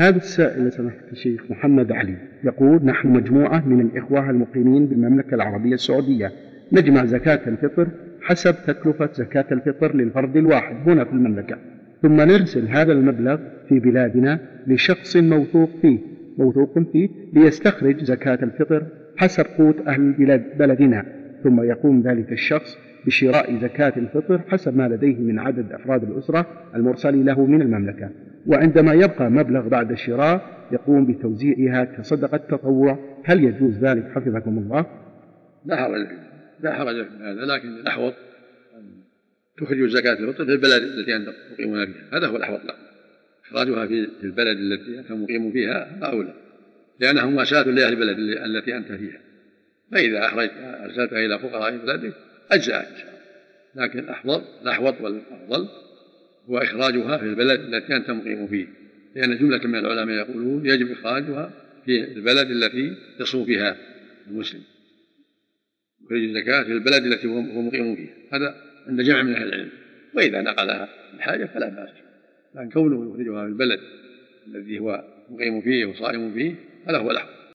هذا السائل سماحة الشيخ محمد علي. يقول نحن مجموعة من الإخوة المقيمين بالمملكة العربية السعودية. نجمع زكاة الفطر حسب تكلفة زكاة الفطر للفرد الواحد هنا في المملكة. ثم نرسل هذا المبلغ في بلادنا لشخص موثوق فيه موثوق فيه ليستخرج زكاة الفطر حسب قوت أهل بلاد بلدنا. ثم يقوم ذلك الشخص بشراء زكاة الفطر حسب ما لديه من عدد أفراد الأسرة المرسل له من المملكة. وعندما يبقى مبلغ بعد الشراء يقوم بتوزيعها كصدقة تطوع هل يجوز ذلك؟ حفظكم الله؟ لا حرج لا حرج في هذا لكن الأحوط أن تخرجوا زكاة الفطر في البلد التي أنتم مقيمون فيها هذا هو الأحوط لكم إخراجها في البلد التي أنت مقيم فيها أولى لأنها مماساة لأهل البلد التي أنت فيها. فإذا أخرجت أرسلتها إلى فقراء بلدك أجزأت إن شاء الله. لكن الأحوط الأحوط والأفضل هو إخراجها في البلد التي أنت مقيم فيه. لأن جملة من العلماء يقولون يجب إخراجها في البلد التي يصوم فيها المسلم. يخرج الزكاة في البلد التي هو مقيم فيها. هذا عند جمع من أهل العلم. وإذا نقلها الحاجة فلا بأس. لكن كونه يخرجها في البلد الذي هو مقيم فيه وصائم فيه هذا هو الأحوط